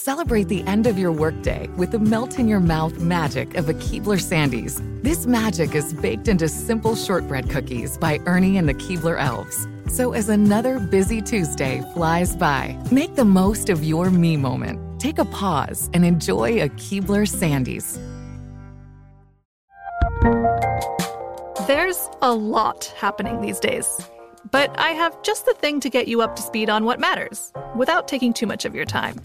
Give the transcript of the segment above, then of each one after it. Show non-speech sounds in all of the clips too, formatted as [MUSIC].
Celebrate the end of your workday with the melt in your mouth magic of a Keebler Sandies. This magic is baked into simple shortbread cookies by Ernie and the Keebler Elves. So as another busy Tuesday flies by, make the most of your me moment. Take a pause and enjoy a Keebler Sandies. There's a lot happening these days. But I have just the thing to get you up to speed on what matters without taking too much of your time.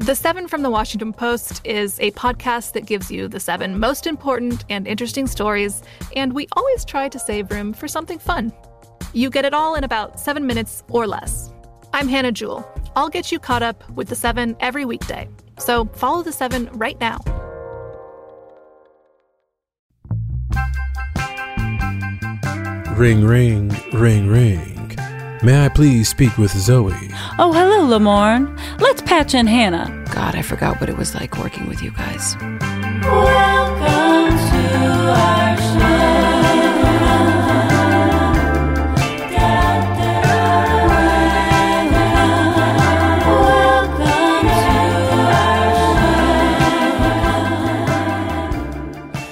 The Seven from the Washington Post is a podcast that gives you the seven most important and interesting stories, and we always try to save room for something fun. You get it all in about seven minutes or less. I'm Hannah Jewell. I'll get you caught up with the seven every weekday. So follow the seven right now. Ring, ring, ring, ring. May I please speak with Zoe? Oh, hello, Lamorne. Let's patch in Hannah. God, I forgot what it was like working with you guys. Welcome to our show.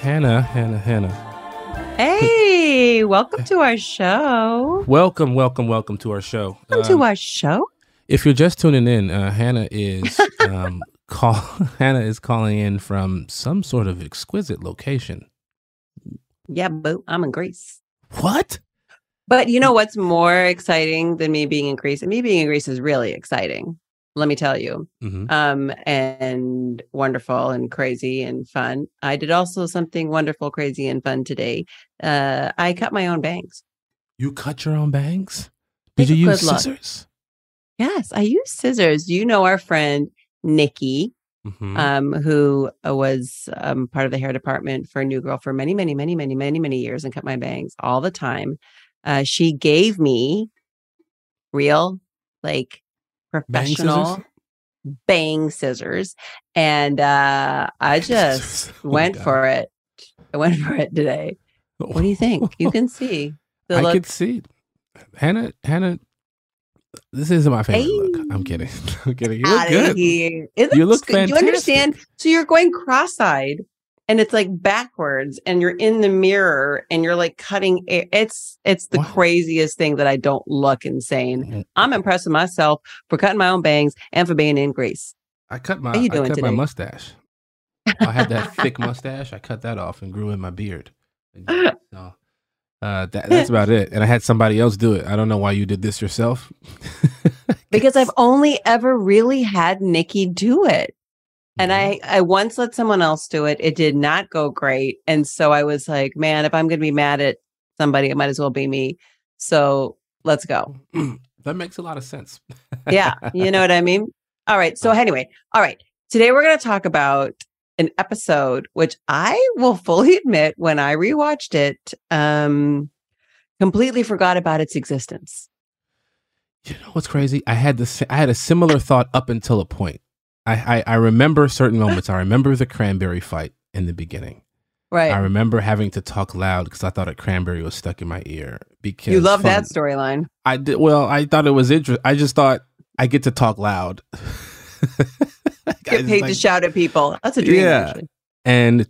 Hannah, Hannah, Hannah. Hey, welcome to our show. Welcome, welcome, welcome to our show. Welcome um, to our show. If you're just tuning in, uh, Hannah is [LAUGHS] um, call [LAUGHS] Hannah is calling in from some sort of exquisite location. Yeah, boo. I'm in Greece. What? But you know what's more exciting than me being in Greece? And me being in Greece is really exciting let me tell you. Mm-hmm. Um, and wonderful and crazy and fun. I did also something wonderful, crazy, and fun today. Uh, I cut my own bangs. You cut your own bangs? Did Take you use scissors? Look. Yes, I use scissors. You know our friend Nikki, mm-hmm. um, who uh, was um, part of the hair department for New Girl for many, many, many, many, many, many years and cut my bangs all the time. Uh, she gave me real, like professional bang, bang scissors. And uh, I just [LAUGHS] oh went God. for it. I went for it today. What do you think? You [LAUGHS] can see. I look. can see. Hannah, Hannah, this isn't my favorite hey. look. I'm kidding. [LAUGHS] I'm kidding. You look good. Here. you look good. fantastic. You understand? So you're going cross-eyed and it's like backwards and you're in the mirror and you're like cutting air. it's it's the craziest thing that I don't look insane. Mm. I'm impressed with myself for cutting my own bangs and for being in Greece. I cut my You doing I cut today? my mustache. I had that thick mustache. I cut that off and grew in my beard. [LAUGHS] So, uh, that, [LAUGHS] that's about it. And I had somebody else do it. I don't know why you did this yourself. [LAUGHS] because I've only ever really had Nikki do it. And I, I once let someone else do it. It did not go great. And so I was like, man, if I'm going to be mad at somebody, it might as well be me. So let's go. [CLEARS THROAT] that makes a lot of sense. yeah. You know what I mean? All right. So, [LAUGHS] anyway, all right. Today we're going to talk about an episode, which I will fully admit when I rewatched it, um, completely forgot about its existence. You know what's crazy? I had this. I had a similar thought up until a point. I, I, I remember certain moments. I remember the cranberry fight in the beginning. Right. I remember having to talk loud because I thought a cranberry was stuck in my ear. Because you love that storyline. I did. Well, I thought it was interesting. I just thought I get to talk loud. [LAUGHS] Get paid like, to shout at people. That's a dream. Yeah. Actually. And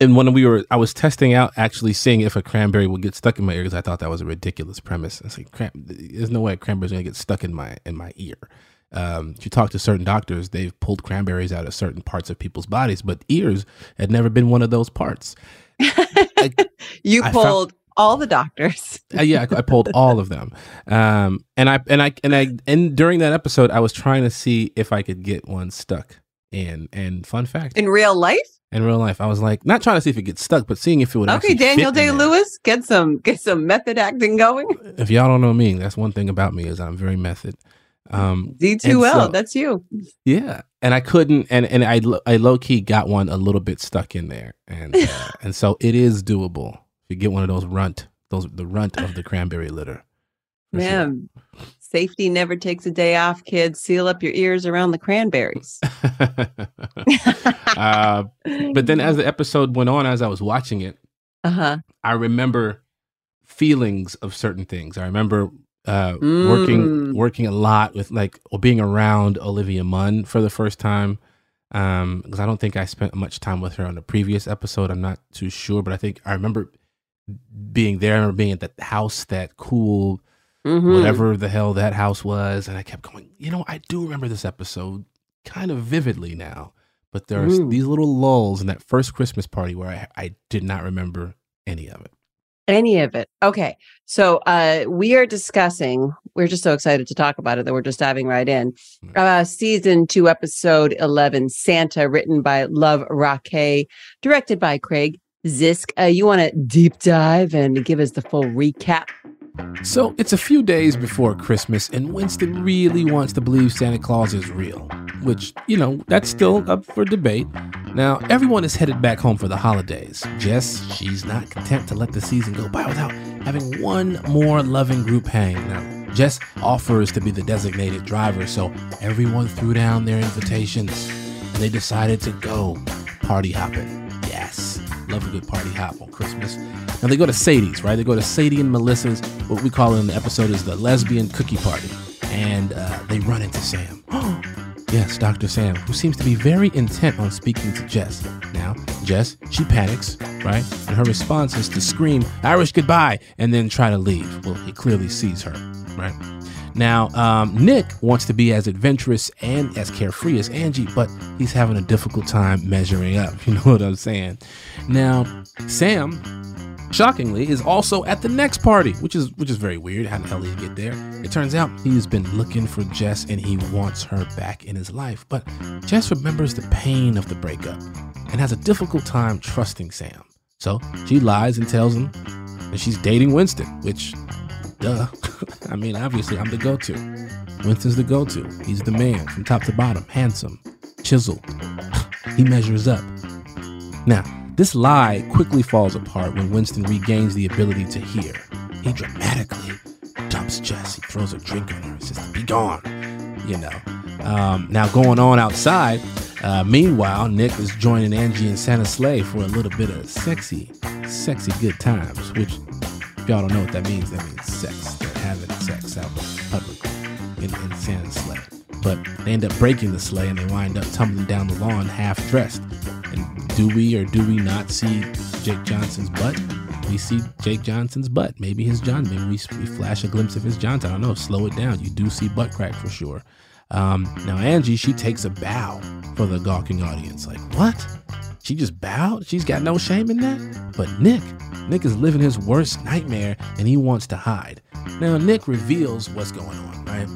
and when we were, I was testing out actually seeing if a cranberry would get stuck in my ear because I thought that was a ridiculous premise. I was like, Cran- there's no way a cranberry's gonna get stuck in my in my ear. Um, if you talk to certain doctors, they've pulled cranberries out of certain parts of people's bodies, but ears had never been one of those parts. [LAUGHS] I, you pulled found, all the doctors. uh, yeah, I, I, pulled all of them. Um, and I and I and I and during that episode, I was trying to see if I could get one stuck in. And fun fact, in real life. In real life, I was like, not trying to see if it gets stuck, but seeing if it would. Okay, Daniel Day Lewis, get some get some method acting going. If y'all don't know me, that's one thing about me is I'm very method. Um, D2L, so, that's you. Yeah, and I couldn't, and and I I low key got one a little bit stuck in there, and uh, and so it is doable get one of those runt, those the runt of the cranberry litter. Man, sure. safety never takes a day off, kids. Seal up your ears around the cranberries. [LAUGHS] uh, but then, as the episode went on, as I was watching it, uh-huh. I remember feelings of certain things. I remember uh, mm. working working a lot with like or being around Olivia Munn for the first time because um, I don't think I spent much time with her on the previous episode. I'm not too sure, but I think I remember being there. or being at that house, that cool, mm-hmm. whatever the hell that house was. And I kept going, you know, I do remember this episode kind of vividly now. But there's mm. these little lulls in that first Christmas party where I, I did not remember any of it. Any of it. Okay. So uh we are discussing, we're just so excited to talk about it that we're just diving right in. Mm. Uh season two, episode eleven, Santa, written by Luvh Rakhe, directed by Craig Zisk, uh, you want to deep dive and give us the full recap? So it's a few days before Christmas, and Winston really wants to believe Santa Claus is real, which, you know, that's still up for debate. Now, everyone is headed back home for the holidays. Jess, she's not content to let the season go by without having one more loving group hang. Now, Jess offers to be the designated driver, so everyone threw down their invitations they decided to go party hopping. Yes. Love a good party hop on Christmas. Now they go to Sadie's, right? They go to Sadie and Melissa's. What we call in the episode is the lesbian cookie party, and uh, they run into Sam. [GASPS] yes, Dr. Sam, who seems to be very intent on speaking to Jess. Now, Jess, she panics, right? And her response is to scream Irish goodbye and then try to leave. Well, he clearly sees her, right? Now, um, Nick wants to be as adventurous and as carefree as Angie, but he's having a difficult time measuring up. [LAUGHS] You know what I'm saying? Now, Sam, shockingly, is also at the next party, which is which is very weird. How the hell did he get there? It turns out he's been looking for Jess and he wants her back in his life. But Jess remembers the pain of the breakup and has a difficult time trusting Sam. So she lies and tells him that she's dating Winston, which Duh. [LAUGHS] I mean, obviously, I'm the go to. Winston's the go to. He's the man from top to bottom, handsome, chiseled. [LAUGHS] he measures up. Now, this lie quickly falls apart when Winston regains the ability to hear. He dramatically dumps Jess. He throws a drink on her and says, Be gone. You know. Um, now, going on outside, uh, meanwhile, Nick is joining Angie and Santa sleigh for a little bit of sexy, sexy good times, which y'all don't know what that means, that means sex. They're having sex out publicly in, in Santa's sleigh. But they end up breaking the sleigh and they wind up tumbling down the lawn half dressed. And do we or do we not see Jake Johnson's butt? We see Jake Johnson's butt. Maybe his John. Maybe we, we flash a glimpse of his Johnson. I don't know. Slow it down. You do see butt crack for sure. Um, now Angie, she takes a bow for the gawking audience. Like what? She just bowed? She's got no shame in that? But Nick, Nick is living his worst nightmare and he wants to hide. Now, Nick reveals what's going on, right?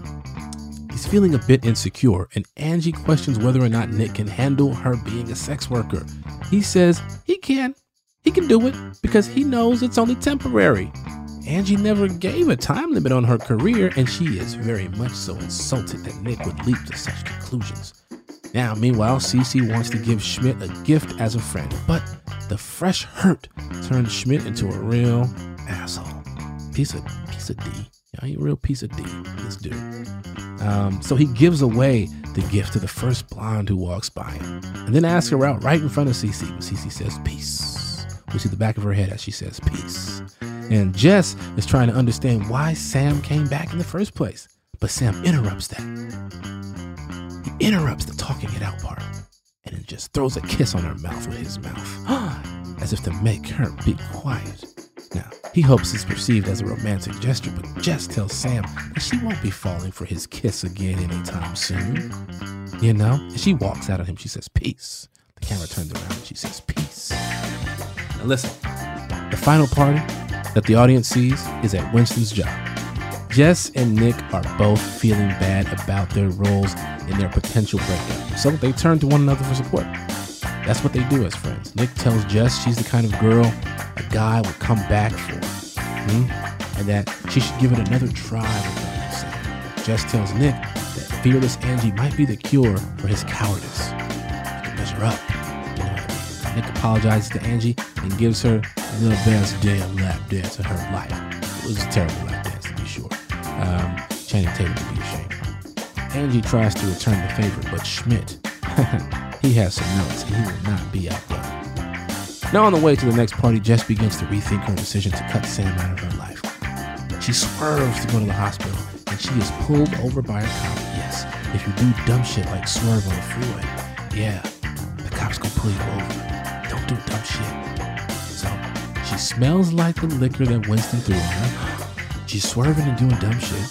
He's feeling a bit insecure, and Angie questions whether or not Nick can handle her being a sex worker. He says he can. He can do it because he knows it's only temporary. Angie never gave a time limit on her career, and she is very much so insulted that Nick would leap to such conclusions. Now, meanwhile, Cece wants to give Schmidt a gift as a friend, but the fresh hurt turns Schmidt into a real asshole. Piece of piece of D. Yeah, he a real piece of D. This dude. Um, so he gives away the gift to the first blonde who walks by him, and then asks her out right in front of Cece. But Cece says peace. We see the back of her head as she says peace. And Jess is trying to understand why Sam came back in the first place, but Sam interrupts that He interrupts the talking it out part and then just throws a kiss on her mouth with his mouth, [GASPS] as if to make her be quiet. Now, he hopes it's perceived as a romantic gesture, but Jess tells Sam that she won't be falling for his kiss again anytime soon. You know? And she walks out on him. She says, Peace. The camera turns around and she says, Peace. Now, listen, the final party that the audience sees is at Winston's job. Jess and Nick are both feeling bad about their roles in their potential breakup, so they turn to one another for support. That's what they do as friends. Nick tells Jess she's the kind of girl a guy would come back for, hmm? and that she should give it another try with him. Jess tells Nick that fearless Angie might be the cure for his cowardice. He can measure up. Nick apologizes to Angie and gives her the best damn lap dance of her life. It was a terrible lap dance, to be sure. Um, Channing Tatum to be ashamed. Angie tries to return the favor, but Schmidt, [LAUGHS] he has some notes and he will not be outdone. Now, on the way to the next party, Jess begins to rethink her decision to cut Sam out of her life. She swerves to go to the hospital, and she is pulled over by a cop. Yes, if you do dumb shit like swerve on the freeway, yeah, the cops gonna pull you over. Don't dumb shit. So, she smells like the liquor that Winston threw on her. She's swerving and doing dumb shit.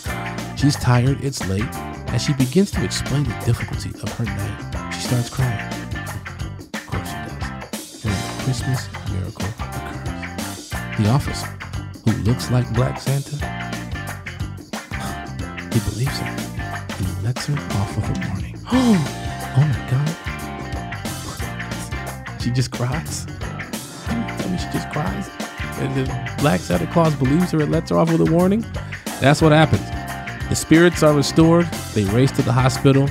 She's tired, it's late. As she begins to explain the difficulty of her night, she starts crying. Of course she does. And a Christmas miracle occurs. The officer, who looks like Black Santa, he believes her. He lets her off with a warning. oh my God. She just cries. Tell me she just cries. And the Black Santa Claus believes her and lets her off with a warning. That's what happens. The spirits are restored. They race to the hospital.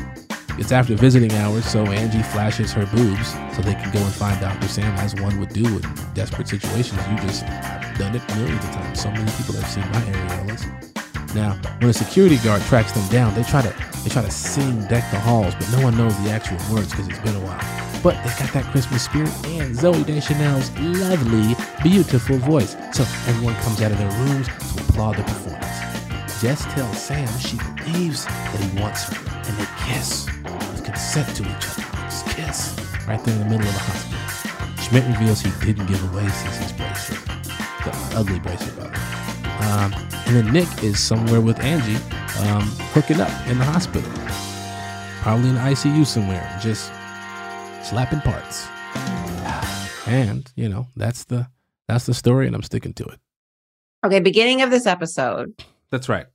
It's after visiting hours, so Angie flashes her boobs so they can go and find Dr. Sam as one would do in desperate situations. You just done it millions of times. So many people have seen my areolas. Now, when a security guard tracks them down, they try to they try to sing "Deck the Halls," but no one knows the actual words because it's been a while. But they got that Christmas spirit and Zooey Deschanel's lovely, beautiful voice. So everyone comes out of their rooms to applaud the performance. Jess tells Sam she believes that he wants her, and they kiss consent to each other. Just kiss right there in the middle of the hospital. Schmidt reveals he didn't give away Cece's bracelet, the ugly bracelet, by the. Um, and then Nick is somewhere with Angie, um, hooking up in the hospital, probably in the ICU somewhere, just slapping parts. And you know that's the that's the story, and I'm sticking to it. Okay, beginning of this episode. That's right.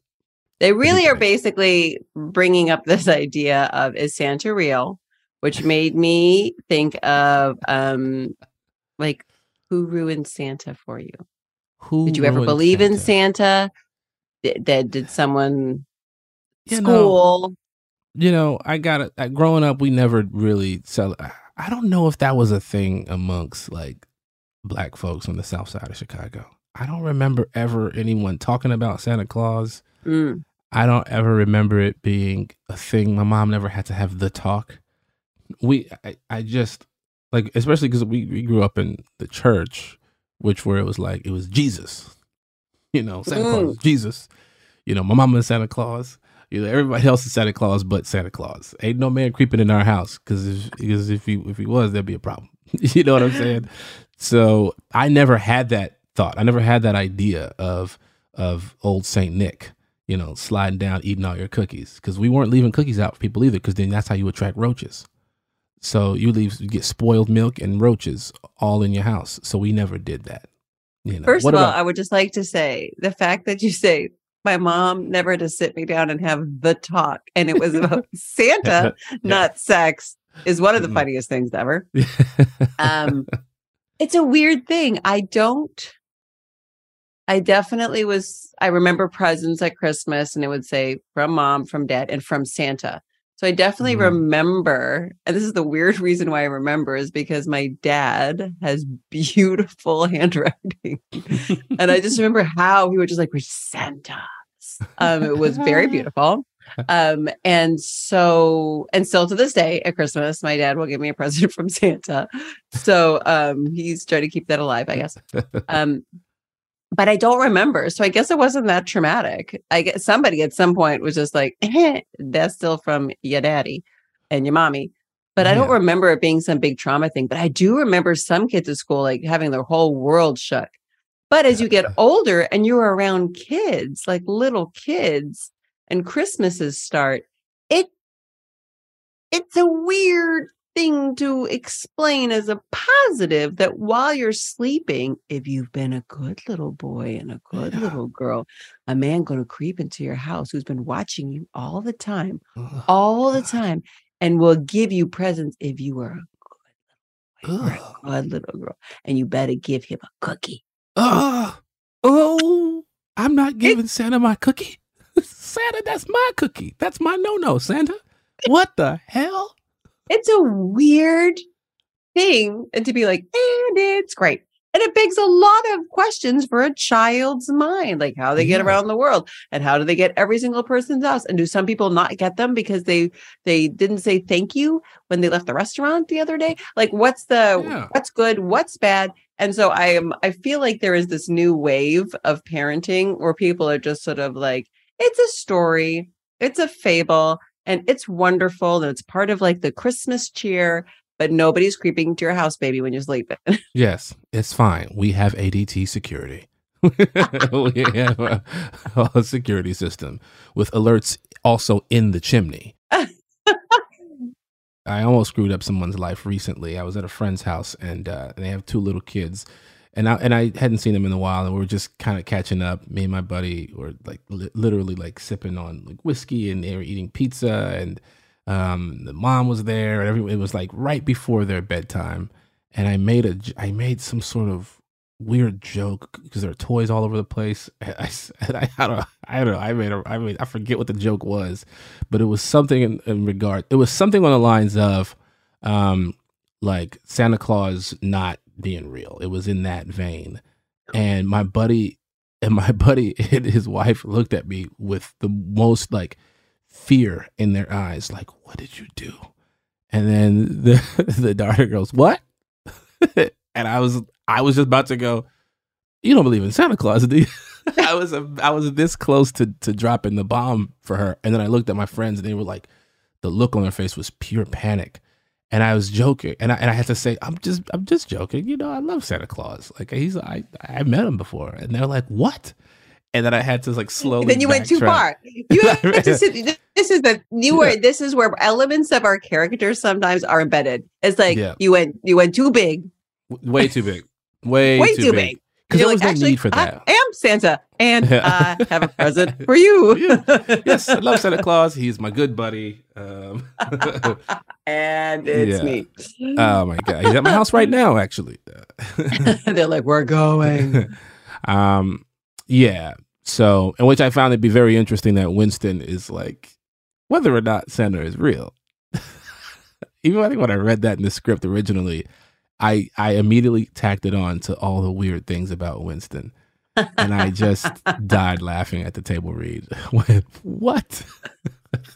They really are basically bringing up this idea of is Santa real, which made me think of um like who ruined Santa for you? Who did you ever believe Santa? in Santa? Did, did, did someone you school? Know, you know, I got it. Growing up, we never really sell. I don't know if that was a thing amongst like black folks on the south side of Chicago. I don't remember ever anyone talking about Santa Claus. Mm. I don't ever remember it being a thing. My mom never had to have the talk. We, I, I just like, especially because we, we grew up in the church, which where it was like, it was Jesus, you know, Santa mm. Claus, Jesus, you know, my mama is Santa Claus. You know, everybody else is Santa Claus but Santa Claus. Ain't no man creeping in our house because if, because if he if he was, there'd be a problem. [LAUGHS] you know what I'm saying? So I never had that thought. I never had that idea of of old Saint Nick you know, sliding down, eating all your cookies. Because we weren't leaving cookies out for people either, because then that's how you attract roaches. So you leave, you get spoiled milk and roaches all in your house. So we never did that. You know, First of all, about- I would just like to say the fact that you say my mom never to sit me down and have the talk, and it was about [LAUGHS] Santa, [LAUGHS] yeah. not sex, is one of the mm-hmm. funniest things ever. [LAUGHS] um, it's a weird thing. I don't I definitely was, I remember presents at Christmas and it would say from mom, from dad, and from Santa. So I definitely mm. remember, and this is the weird [LAUGHS] reason why I remember is because my dad has beautiful [LAUGHS] handwriting. [LAUGHS] and I just remember how he would just like, we're Santa. Um, it was very beautiful. Um, and so, and still to this day at Christmas, my dad will give me a present from Santa. So um, he's trying to keep that alive, I guess. Um, but I don't remember. So I guess it wasn't that traumatic. I guess somebody at some point was just like, eh, that's still from your daddy. and your mommy. But I don't remember it being some big trauma thing. But I do remember some kids at school like having their whole world shook. But as you get older and you're around kids, like little kids, and Christmases start, it it's a weird thing to explain as a positive that while you're sleeping, if you've been a good little boy and a good little girl, a man going to creep into your house who's been watching you all the time, all the time, and will give you presents if you are a good little boy a good little girl, and you better give him a cookie. Oh, oh, I'm not giving Santa my cookie. [LAUGHS] Santa, that's my cookie. That's my no no, Santa. What the hell? It's a weird thing and to be like, and it's great. And it begs a lot of questions for a child's mind, like how they get Yeah. around the world and how do they get every single person's house? And do some people not get them because they they didn't say thank you when they left the restaurant the other day? Like what's the Yeah. what's good, what's bad? And so I am I feel like there is this new wave of parenting where people are just sort of like, it's a story, it's a fable, and it's wonderful, and it's part of like the Christmas cheer, but nobody's creeping to your house, baby, when you're sleeping. [LAUGHS] Yes, it's fine. We have ADT security. [LAUGHS] we have a, a security system with alerts also in the chimney. [LAUGHS] I almost screwed up someone's life recently. I was at a friend's house and uh, they have two little kids, and I and I hadn't seen them in a while, and we were just kind of catching up. Me and my buddy were like li- literally like sipping on like whiskey, and they were eating pizza, and um, the mom was there, and everyone. It was like right before their bedtime, and I made a I made some sort of weird joke because there are toys all over the place. [LAUGHS] I, [LAUGHS] I, I don't I don't know. I made a, I mean, I forget what the joke was, but it was something in, in regard. It was something on the lines of, um, like Santa Claus not being real. It was in that vein, and my buddy [LAUGHS] and my buddy and his wife looked at me with the most like fear in their eyes, like, "What did you do?" And then [LAUGHS] the the daughter goes, "What?" [LAUGHS] and I was I was just about to go. You don't believe in Santa Claus, do you? I was a, I was this close to to dropping the bomb for her, and then I looked at my friends, and they were like, the look on their face was pure panic, and I was joking, and I and I had to say, I'm just I'm just joking, you know, I love Santa Claus, like he's I I met him before, and they're like, what? And then I had to like slowly. then you went too far. You [LAUGHS] have to sit, this is the you were this is where elements of our characters sometimes are embedded. It's like Yeah. you went you went too big, W- Way too big. Way, way too, too big. Because there was like, no "Actually, need for that. I am Santa, and Yeah. [LAUGHS] I have a present for you. yes, I love Santa [LAUGHS] Claus. He's my good buddy. Um, [LAUGHS] and [LAUGHS] it's Yeah. me. oh my god, he's at my house right now. Actually, [LAUGHS] They're like, we're going. um, yeah. So, in which I found it to be very interesting that Winston is like, whether or not Santa is real. Even I think when I read that in the script originally, I I immediately tacked it on to all the weird things about Winston, and I just died laughing at the table read. What?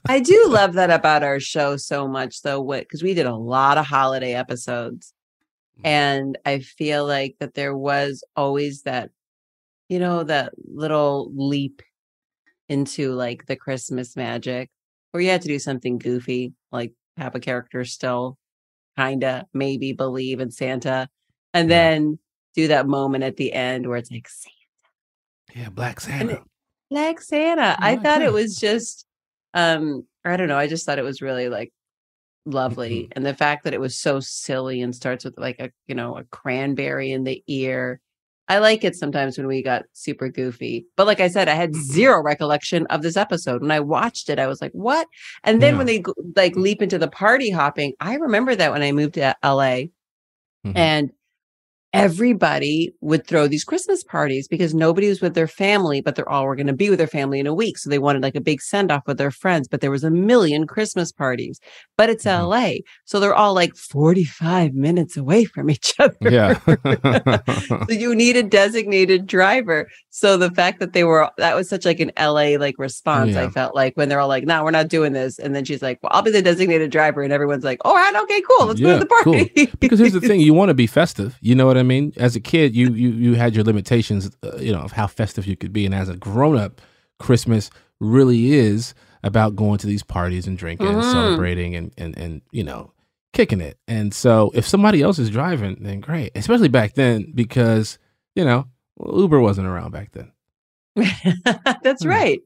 I do love that about our show so much, though, what because we did a lot of holiday episodes. Mm-hmm. And I feel like that there was always that, you know, that little leap into like the Christmas magic where you had to do something goofy, like have a character still kind of maybe believe in Santa. And then do that moment at the end where it's like, Santa, Yeah, Black Santa. Black Santa. I thought it was just um I don't know, I just thought it was really like lovely. Mm-hmm. And the fact that it was so silly and starts with like a you know, a cranberry in the ear. I like it sometimes when we got super goofy. But like I said, I had mm-hmm. zero recollection of this episode. When I watched it, I was like, what? And then when they like leap into the party hopping, I remember that when I moved to LA mm-hmm. and everybody would throw these Christmas parties because nobody was with their family, but they're all were going to be with their family in a week. So they wanted like a big send off with their friends, but there was a million Christmas parties, but it's mm-hmm. LA. So they're all like 45 minutes away from each [LAUGHS] other. Yeah. so you need a designated driver. So the fact that they were, that was such like an LA like response. I felt like when they're all like, no, we're not doing this. And then she's like, well, I'll be the designated driver. And everyone's like, all right, okay, cool. Let's go to the [LAUGHS] party. Cool. Because here's the thing: you want to be festive. You know what I mean? As a kid, you you you had your limitations, uh, you know, of how festive you could be, and as a grown up, Christmas really is about going to these parties and drinking mm-hmm. and celebrating and, and, and, you know, kicking it. And so if somebody else is driving, then great. Especially back then, because, you know, Uber wasn't around back then. [LAUGHS] That's hmm. right.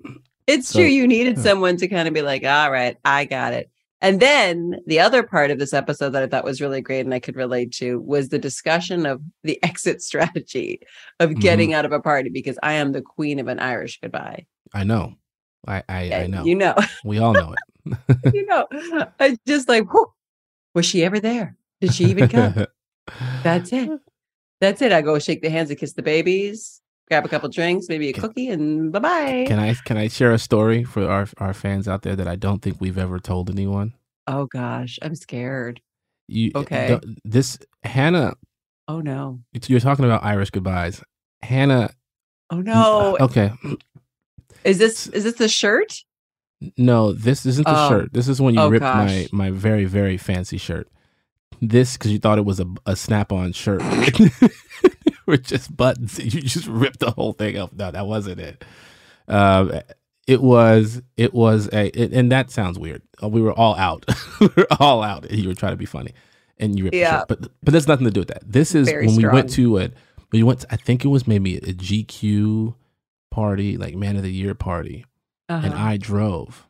It's so, true. You needed yeah. someone to kind of be like, all right, I got it. And then the other part of this episode that I thought was really great and I could relate to was the discussion of the [LAUGHS] exit strategy of getting mm-hmm. out of a party because I am the queen of an Irish goodbye. I know. I I, I know. You know. [LAUGHS] We all know it. you know. I just like, whew, was she ever there? Did she even come? [LAUGHS] That's it. That's it. I go shake the hands and kiss the babies, grab a couple drinks, maybe a cookie, and bye bye. Can I can I share a story for our our fans out there that I don't think we've ever told anyone? Oh gosh, I'm scared. You okay? this Hannah. Oh no. You're talking about Irish goodbyes. Hannah. Oh no. Uh, okay. Is this is this the shirt? No, this isn't the oh. shirt. This is when you oh, ripped gosh. my my very very fancy shirt. This because you thought it was a a snap on shirt [LAUGHS] [LAUGHS] with just buttons. [LAUGHS] You just ripped the whole thing up. No, that wasn't it. Um, it was it was a it, and that sounds weird. Uh, we were all out. [LAUGHS] we were all out. And you were trying to be funny, and you ripped yeah. But but that's nothing to do with that. This is Very when strong. we went to a we went. To, I think it was maybe a GQ party, like Man of the Year party, uh-huh. and I drove,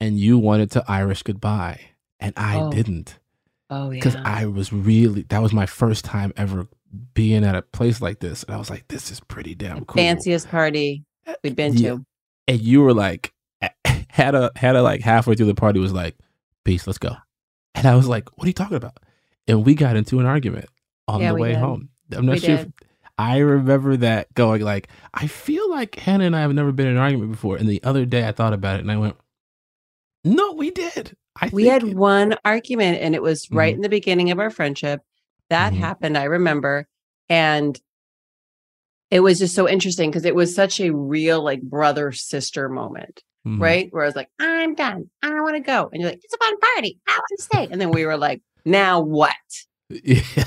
and you wanted to Irish goodbye, and I oh. didn't. Oh yeah. Because I was really that was my first time ever being at a place like this, and I was like, "This is pretty damn cool." Fanciest party we've been yeah. to. And you were like, [LAUGHS] had a had a like halfway through the party was like, "Peace, let's go," and I was like, "What are you talking about?" And we got into an argument on yeah, the way did. home. I'm not we sure. If, I remember that going like, I feel like Hannah and I have never been in an argument before. And the other day I thought about it and I went, No, we did. I we had it, one argument and it was right mm-hmm. in the beginning of our friendship. That mm-hmm. happened, I remember. And it was just so interesting because it was such a real like brother sister moment. Mm-hmm. Right. Where I was like, I'm done. I don't want to go. And you're like, it's a fun party. I want to stay. And then we were like, now what? [LAUGHS] Yeah.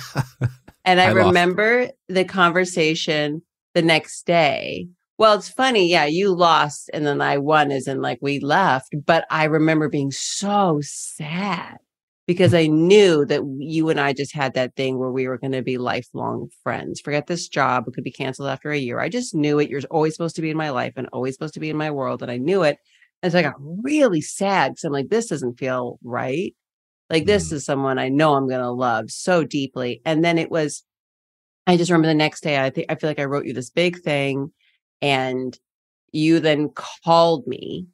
And I, I remember the conversation the next day. Well, it's funny. Yeah, you lost and then I won, as in like we left. But I remember being so sad because I knew that you and I just had that thing where we were going to be lifelong friends. Forget this job, it could be canceled after a year. I just knew it. You're always supposed to be in my life and always supposed to be in my world. And I knew it. And so I got really sad because I'm like, this doesn't feel right. Like this mm. is someone I know I'm going to love so deeply. And then it was, I just remember the next day, I think, I feel like I wrote you this big thing and you then called me.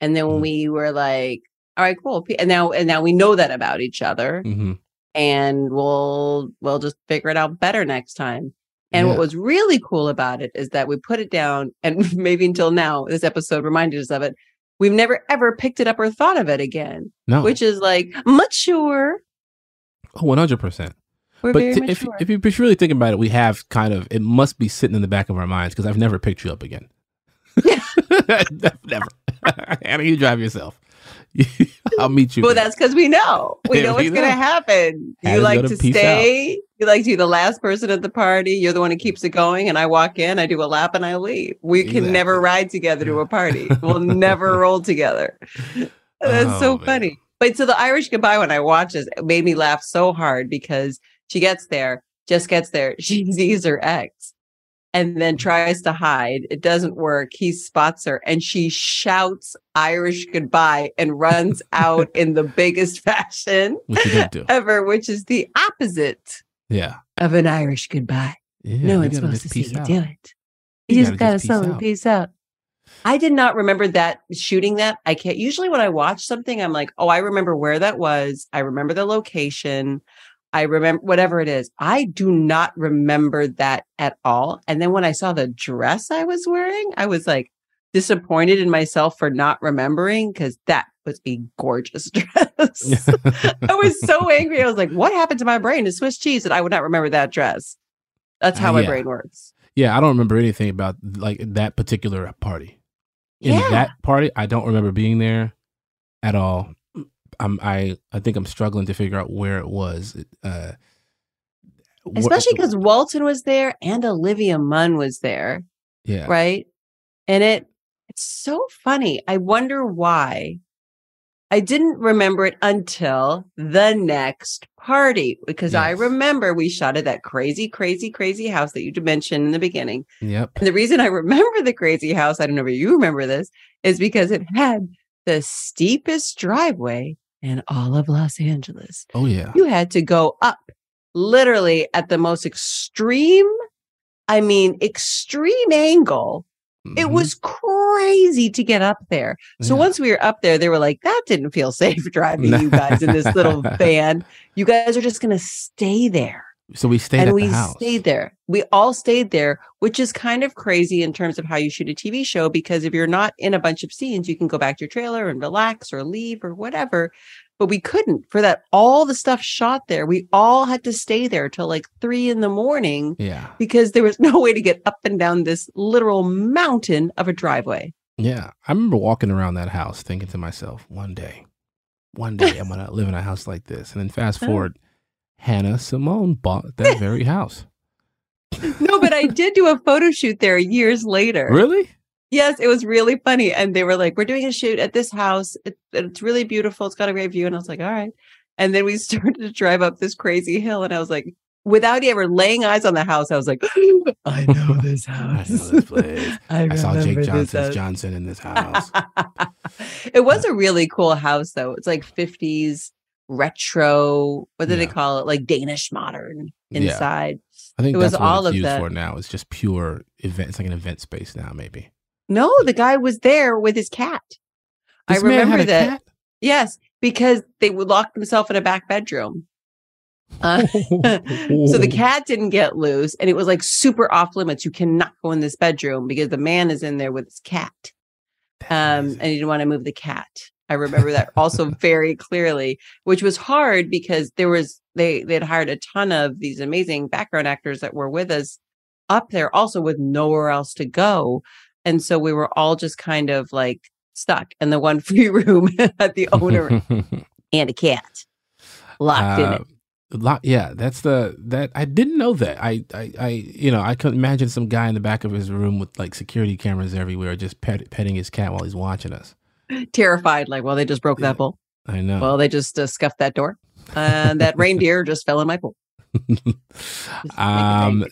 And then when mm. we were like, all right, cool. And now, and now we know that about each other mm-hmm. and we'll, we'll just figure it out better next time. And yeah. what was really cool about it is that we put it down and [LAUGHS] maybe until now, this episode reminded us of it we've never ever picked it up or thought of it again. No. Which is like mature. Oh, 100%. We're but t- if, if you're really think about it, we have kind of, it must be sitting in the back of our minds because I've never picked you up again. [LAUGHS] [LAUGHS] never. How you drive yourself? [LAUGHS] I'll meet you. Well, that's because we know. We [LAUGHS] know what's going to happen. You like to stay. Out. You like to be the last person at the party. You're the one who keeps it going. And I walk in, I do a lap, and I leave. We exactly. can never ride together to a party. [LAUGHS] We'll never roll together. That's oh, so man. funny. But so the Irish goodbye when I watched this it made me laugh so hard because she gets there, just gets there. She sees her ex and then tries to hide. It doesn't work. He spots her and she shouts Irish goodbye and runs [LAUGHS] out in the biggest fashion [LAUGHS] ever, which is the opposite yeah. of an Irish goodbye. Yeah, no one's supposed to see you do it. You, you just gotta slowly peace out. I did not remember that shooting that. I can't usually when I watch something, I'm like, oh, I remember where that was. I remember the location. I remember whatever it is. I do not remember that at all. And then when I saw the dress I was wearing, I was like disappointed in myself for not remembering because that was a gorgeous [LAUGHS] dress. [LAUGHS] I was so angry. I was like, what happened to my brain to Swiss cheese that I would not remember that dress? That's how uh, yeah. my brain works. Yeah, I don't remember anything about like that particular party. In yeah. that party, I don't remember being there at all. I'm I I think I'm struggling to figure out where it was. Uh, Especially because Walton was there and Olivia Munn was there. Yeah. Right. And it It's so funny. I wonder why. I didn't remember it until the next party because yes. I remember we shot at that crazy, crazy, crazy house that you mentioned in the beginning. Yep. And the reason I remember the crazy house, I don't know if you remember this, is because it had the steepest driveway in all of Los Angeles. Oh, yeah. You had to go up literally at the most extreme, I mean, extreme angle. Mm-hmm. It was crazy to get up there. So yeah. once we were up there, they were like, that didn't feel safe [LAUGHS] driving you guys in this little [LAUGHS] van. You guys are just going to stay there. So we stayed and we stayed there. We all stayed there, which is kind of crazy in terms of how you shoot a TV show. Because if you're not in a bunch of scenes, you can go back to your trailer and relax or leave or whatever but we couldn't for that. All the stuff shot there. We all had to stay there till like three in the morning. Yeah. Because there was [LAUGHS] no way to get up and down this literal mountain of a driveway. Yeah. I remember walking around that house thinking to myself, one day, one day I'm going to live in a house like this. And then fast forward, Hannah Simone bought that very [LAUGHS] house. no, but I did do a photo shoot there years later. Really? Yes, it was really funny. And they were like, we're doing a shoot at this house. It, it's really beautiful. It's got a great view. And I was like, all right. And then we [LAUGHS] started to drive up this crazy hill. And I was like, without ever laying eyes on the house, I was like, [GASPS] [LAUGHS] I know this house. I know this place. I, I saw Jake Johnson's Johnson in this house. it was a really cool house, though. It's like 50s retro. What do yeah. they call it? Like Danish modern inside. Yeah. I think it was all of that. for now. It's just pure event. It's like an event space now, maybe. No, the guy was there with his cat. This I remember that. Cat? Yes, because they would lock themselves in a back bedroom. Uh, [LAUGHS] so the cat didn't get loose, and it was like super off limits. You cannot go in this bedroom because the man is in there with his cat, um, and he didn't want to move the cat. I remember that [LAUGHS] also very clearly, which was hard because there was they they had hired a ton of these amazing background actors that were with us up there, also with nowhere else to go. And so we were all just kind of like stuck in the one [LAUGHS] free room at the owner [LAUGHS] and a cat locked uh, in it. Lock, yeah, that's the that I didn't know that. I, I, I, you know, I could imagine some guy in the back of his room with like security cameras everywhere, just pet, petting his cat while he's watching us. Terrified, like, well, they just broke that bowl. I know. Well, they just uh, scuffed that door, and that reindeer just fell in my pool. um,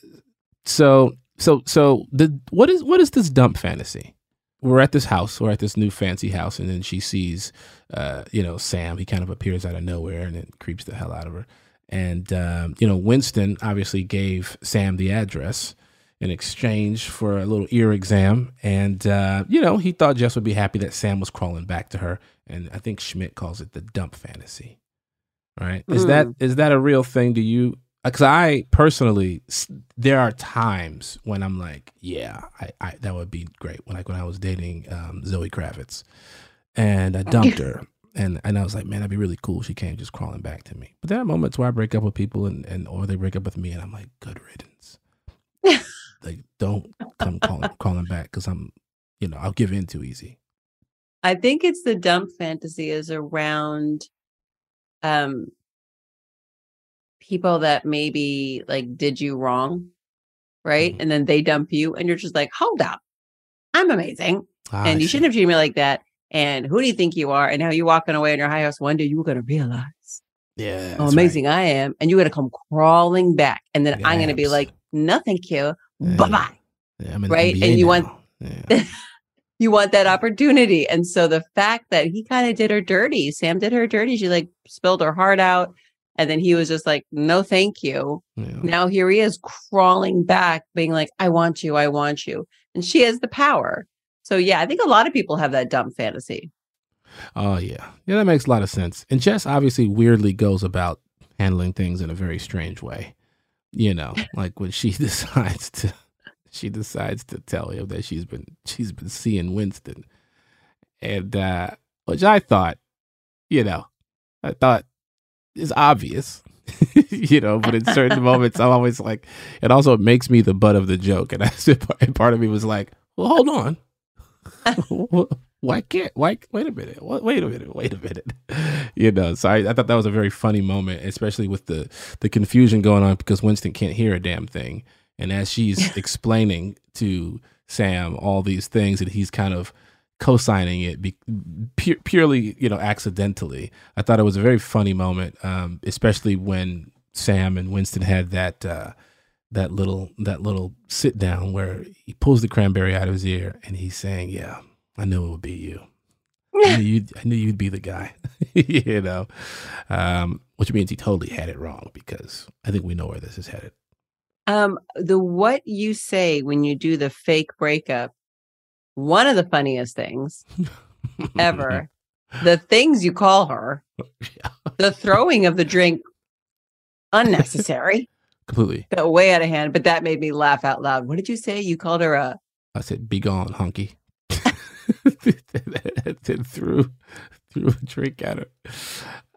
so so so the what is what is this dump fantasy? We're at this house, we're at this new fancy house, and then she sees, uh, you know, Sam. He kind of appears out of nowhere and it creeps the hell out of her. And um, you know, Winston obviously gave Sam the address in exchange for a little ear exam, and uh, you know, he thought Jess would be happy that Sam was crawling back to her. And I think Schmidt calls it the dump fantasy. Right? Mm. Is that mm. that a real thing? Do you because I personally, there are times when I'm like, yeah, I, I that would be great. When like when I was dating um, Zoe Kravitz, and I dumped her, and and I was like, man, that'd be really cool. She came just crawling back to me. But there are moments where I break up with people, and and or they break up with me, and I'm like, good riddance. [LAUGHS] like, don't come calling calling back because I'm, you know, I'll give in too easy. I think it's the dump fantasy is around um people that maybe like did you wrong, right? Mm-hmm. And then they dump you, and you're just like, hold up, I'm amazing, ah, and you shouldn't have treated me like that. And who do you think you are? And now you're walking away in your high house. One day you're gonna realize, yeah, how amazing right. I am, and you're gonna come crawling back, and then I'm gonna be like, no, thank you, yeah. bye bye, yeah, right? and you now. want. Yeah. [LAUGHS] you want that opportunity. And so the fact that he kind of did her dirty, Sam did her dirty. She like spilled her heart out. And then he was just like, no, thank you. Now here he is crawling back, being like, I want you, I want you. And she has the power. So yeah, I think a lot of people have that dump fantasy. Oh yeah. Yeah, that makes a lot of sense. And Jess obviously weirdly goes about handling things in a very strange way. You know, like when she [LAUGHS] decides to she decides to tell him that she's been she's been seeing Winston. And uh which I thought, you know, I thought is obvious, [LAUGHS] you know, but in certain [LAUGHS] moments, I'm always like, it also makes me the butt of the joke. And I and part of me was like, well, hold on. Why can't, why, wait a minute, wait a minute, wait a minute. [LAUGHS] You know, so I, I thought that was a very funny moment, especially with the, the confusion going on because Winston can't hear a damn thing. And as she's [LAUGHS] explaining to Sam all these things, and he's kind of co-signing it be, pu- purely, you know, accidentally. I thought it was a very funny moment, um, especially when Sam and Winston had that uh, that little that little sit down where he pulls the cranberry out of his ear and he's saying, "Yeah, I knew it would be you. I knew [LAUGHS] you'd, I knew you'd be the guy." [LAUGHS] you know, um, which means he totally had it wrong because I think we know where this is headed. Um, the what you say when you do the fake breakup, one of the funniest things ever. [LAUGHS] the things you call her, the throwing of the drink, unnecessary, completely, Got way out of hand. But that made me laugh out loud. What did you say? You called her a? I said, "Be gone, hunky." [LAUGHS] then threw threw a drink at her.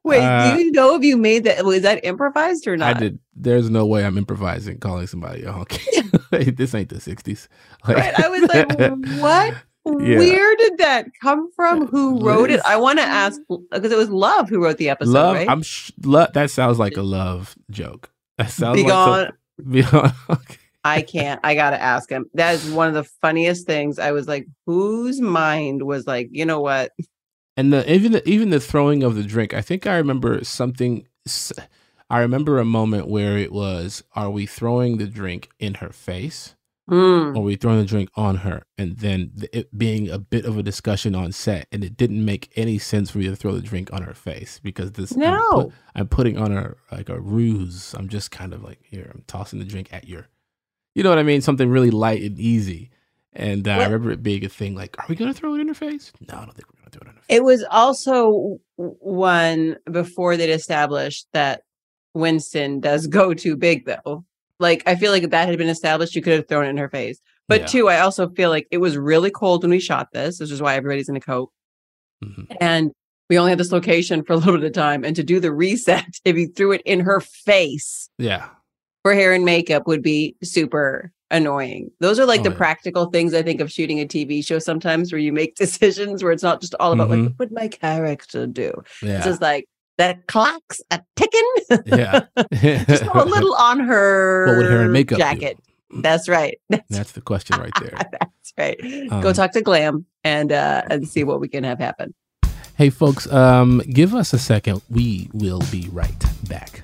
Wait, uh, do you know if you made that? Was that improvised or not? I did. There's no way I'm improvising calling somebody a honky. [LAUGHS] this ain't the '60s. Like, right. I was like, what? [LAUGHS] Yeah. Where did that come from? Who wrote it? I want to ask because it was Luvh who wrote the episode. Luvh. Right? I'm. Sh- lo- that sounds like a Luvh joke. That sounds be like gone. Some- be gone. Okay. I can't. I gotta ask him. That is one of the funniest things. I was like, whose mind was like, you know what? And the even the, even the throwing of the drink. I think I remember something. I remember a moment where it was, "Are we throwing the drink in her face?" Mm. Or are we throwing the drink on her? And then it being a bit of a discussion on set, and it didn't make any sense for me to throw the drink on her face because this. No, I'm, put, I'm putting on her like a ruse. I'm just kind of like here. I'm tossing the drink at your, you know what I mean? Something really light and easy. And uh, I remember it being a thing like, are we going to throw it in her face? No, I don't think we're going to throw it in her face. It was also one before they'd established that Winston does go too big, though. Like, I feel like if that had been established, you could have thrown it in her face. But yeah. two, I also feel like it was really cold when we shot this, which is why everybody's in a coat. Mm-hmm. And we only had this location for a little bit of time. And to do the reset, [LAUGHS] if you threw it in her face, yeah, for hair and makeup would be super annoying. Those are like oh, the yeah. practical things I think of shooting a TV show sometimes where you make [LAUGHS] decisions where it's not just all about mm-hmm. like what would my character do? Yeah. It's just like the clock's a ticking. yeah. [LAUGHS] just a [LAUGHS] little on her what would hair and makeup jacket. Do? That's right. That's, That's, the question right there. That's right. Um, Go talk to Glam and uh and see what we can have happen. Hey folks, um give us a second. We will be right back.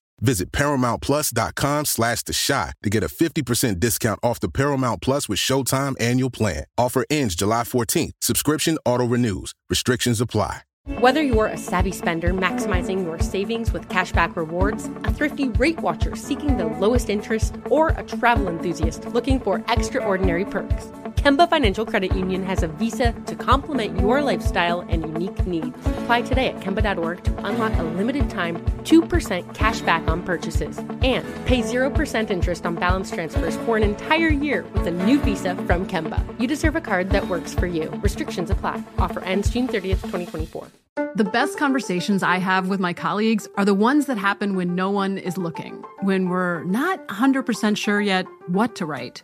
Visit ParamountPlus.com slash The Chi to get a 50% discount off the Paramount Plus with Showtime annual plan. Offer ends July 14th. Subscription auto-renews. Restrictions apply. Whether you're a savvy spender maximizing your savings with cashback rewards, a thrifty rate watcher seeking the lowest interest, or a travel enthusiast looking for extraordinary perks, Kemba Financial Credit Union has a visa to complement your lifestyle and unique needs. Apply today at Kemba.org to unlock a limited time 2% cash back on purchases and pay 0% interest on balance transfers for an entire year with a new visa from Kemba. You deserve a card that works for you. Restrictions apply. Offer ends June 30th, 2024. The best conversations I have with my colleagues are the ones that happen when no one is looking, when we're not 100% sure yet what to write.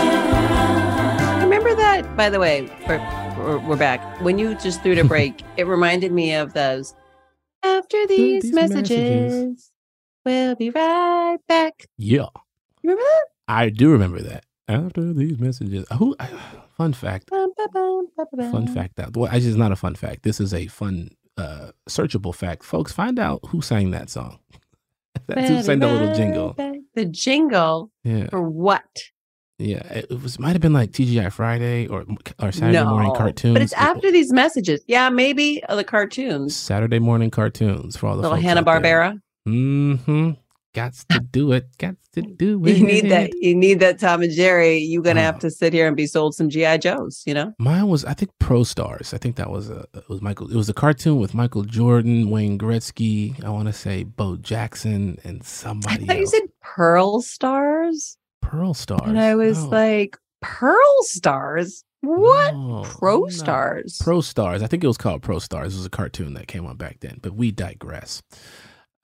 By the way, we're, we're back. When you just threw the break, [LAUGHS] it reminded me of those After these, these messages, messages, we'll be right back. Yeah. You remember that? I do remember that. After these messages. Who fun fact. Fun fact that well, actually it's not a fun fact. This is a fun uh searchable fact. Folks, find out who sang that song. [LAUGHS] That's who sang the little jingle. The jingle yeah. for what? Yeah, it was might have been like TGI Friday or or Saturday no, morning cartoons. But it's after it, these messages. Yeah, maybe uh, the cartoons. Saturday morning cartoons for all the little Hanna Barbera. Mm-hmm. Got to do it. Got to do it. [LAUGHS] You need that. You need that Tom and Jerry. You're gonna uh, have to sit here and be sold some GI Joes. You know. Mine was, I think, Pro Stars. I think that was a it was Michael. It was a cartoon with Michael Jordan, Wayne Gretzky. I want to say Bo Jackson and somebody. I thought else. you said Pearl Stars. Pearl Stars. And I was like, Pearl Stars. What? No, Pro Stars. Pro Stars. I think it was called Pro Stars. It was a cartoon that came on back then, but we digress.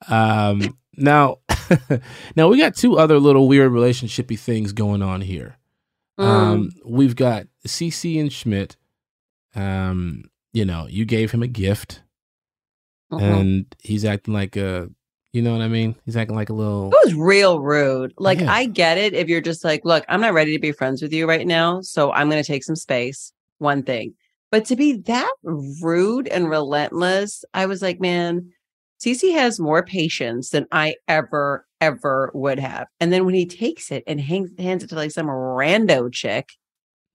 Um, [LAUGHS] now, [LAUGHS] now we got two other little weird relationshipy things going on here. Mm. Um, we've got CC and Schmidt. Um, you know, you gave him a gift, uh-huh. and he's acting like a you know what I mean? He's acting like a little. It was real rude. Like, yeah. I get it if you're just like, look, I'm not ready to be friends with you right now. So I'm going to take some space. One thing. But to be that rude and relentless, I was like, man, Cece has more patience than I ever, ever would have. And then when he takes it and hangs, hands it to like some rando chick,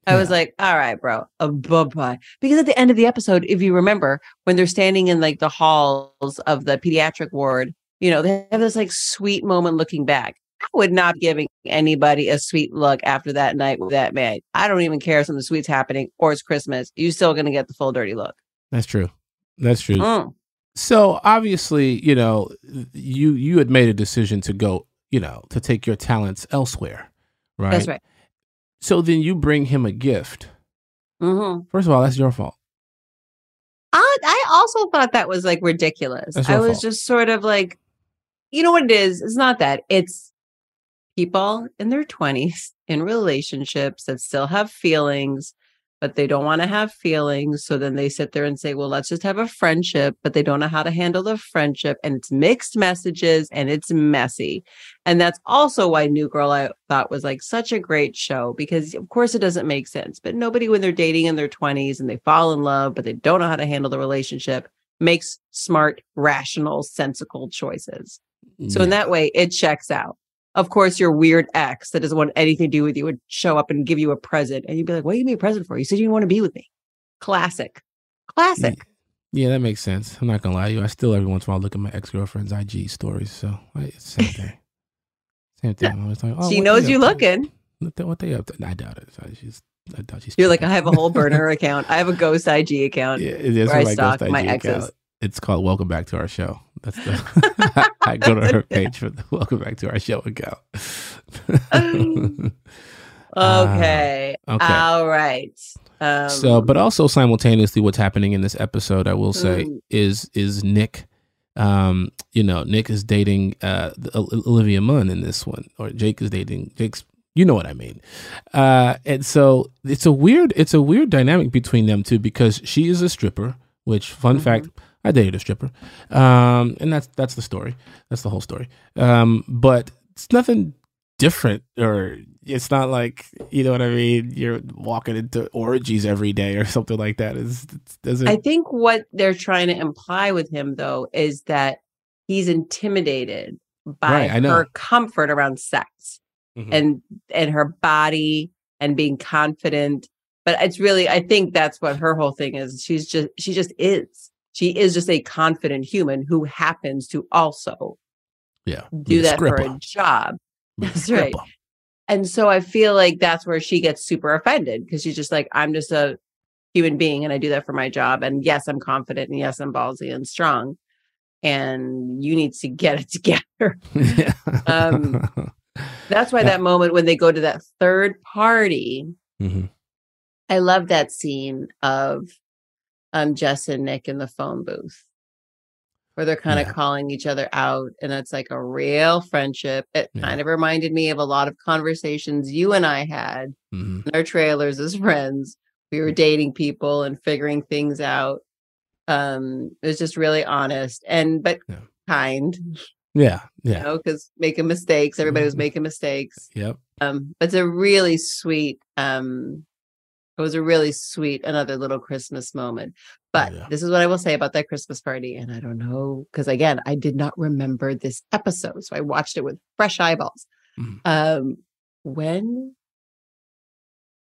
I was like, all right, bro, uh, bye bye. Because at the end of the episode, if you remember, when they're standing in like the halls of the pediatric ward, you know, they have this like sweet moment looking back. I would not be giving anybody a sweet look after that night with that man. I don't even care if something sweet's happening or it's Christmas. You're still going to get the full dirty look. That's true. That's true. Mm. So obviously, you know, you you had made a decision to go, you know, to take your talents elsewhere, right? That's right. So then you bring him a gift. Mm-hmm. First of all, that's your fault. I, I also thought that was like ridiculous. I was fault. just sort of like, you know what it is? It's not that. It's people in their 20s in relationships that still have feelings, but they don't want to have feelings. So then they sit there and say, well, let's just have a friendship, but they don't know how to handle the friendship. And it's mixed messages and it's messy. And that's also why New Girl I thought was like such a great show because, of course, it doesn't make sense. But nobody, when they're dating in their 20s and they fall in love, but they don't know how to handle the relationship, makes smart, rational, sensical choices. So in that way, it checks out. Of course, your weird ex that doesn't want anything to do with you would show up and give you a present, and you'd be like, "What do you me a present for? You said you didn't want to be with me." Classic, classic. Yeah, that makes sense. I'm not gonna lie to you. I still every once in a while look at my ex girlfriend's IG stories, so it's same [LAUGHS] thing. same thing. I was like, oh, she knows you looking. What they, what they up to? I doubt it. She's I doubt she's. You're like, I have a whole burner [LAUGHS] account. I have a ghost IG account. Yeah, it is where I stalk my exes. Account. It's called Welcome Back to Our Show. That's the [LAUGHS] I go to her page for the Welcome Back to Our Show account. [LAUGHS] okay. Uh, okay. All right. Um, so, but also simultaneously, what's happening in this episode, I will say, mm. is is Nick. Um, you know, Nick is dating uh, Olivia Munn in this one, or Jake is dating Jake's. You know what I mean. Uh, and so it's a weird, it's a weird dynamic between them two because she is a stripper. Which, fun mm-hmm. fact, I dated a stripper, um, and that's that's the story. That's the whole story. Um, but it's nothing different, or it's not like you know what I mean. You're walking into orgies every day or [LAUGHS] something like that. Is doesn't. I think what they're trying to imply with him though is that he's intimidated by right, her comfort around sex mm-hmm. and and her body and being confident. But it's really, I think that's what her whole thing is. She's just, she just is she is just a confident human who happens to also yeah do that for a job. That's right. And so I feel like that's where she gets super offended because she's just like, I'm just a human being and I do that for my job. And yes, I'm confident and yes, I'm ballsy and strong. And you need to get it [LAUGHS] together. um, that's why [LAUGHS] that moment when they go to that third party, mm-hmm. I love that scene of um, Jess and Nick in the phone booth where they're kind of yeah. calling each other out. And it's like a real friendship. It yeah. kind of reminded me of a lot of conversations you and I had mm-hmm. in our trailers as [LAUGHS] friends. We were dating people and figuring things out. Um, it was just really honest and but yeah. kind. Yeah, yeah. You know, because making mistakes, everybody was mm-hmm. making mistakes. Yep. Um, but it's a really sweet. Um, it was a really sweet another little Christmas moment. But yeah. this is what I will say about that Christmas party, and I don't know because again, I did not remember this episode, so I watched it with fresh eyeballs. Mm-hmm. Um, when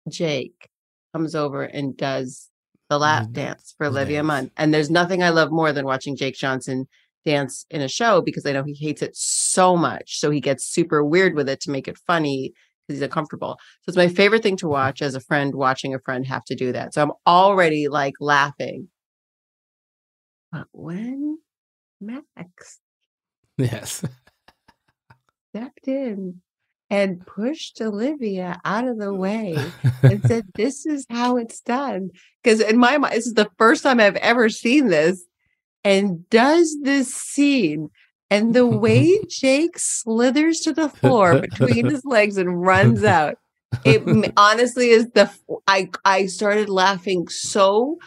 Jake comes over and does the lap dance for Olivia Munn. And there's nothing I love more than watching Jake Johnson dance in a show because I know he hates it so much. So he gets super weird with it to make it funny because he's uncomfortable. So it's my mm-hmm. favorite thing to watch as a friend watching a friend have to do that. So I'm already like laughing. But when Max Yes stepped in and pushed Olivia out of the [LAUGHS] way and said, This is how it's done. Because in my mind, this is the first time I've ever seen this and does this scene. And the way [LAUGHS] Jake slithers to the floor between his legs and runs out, it [LAUGHS] honestly is the I I started laughing so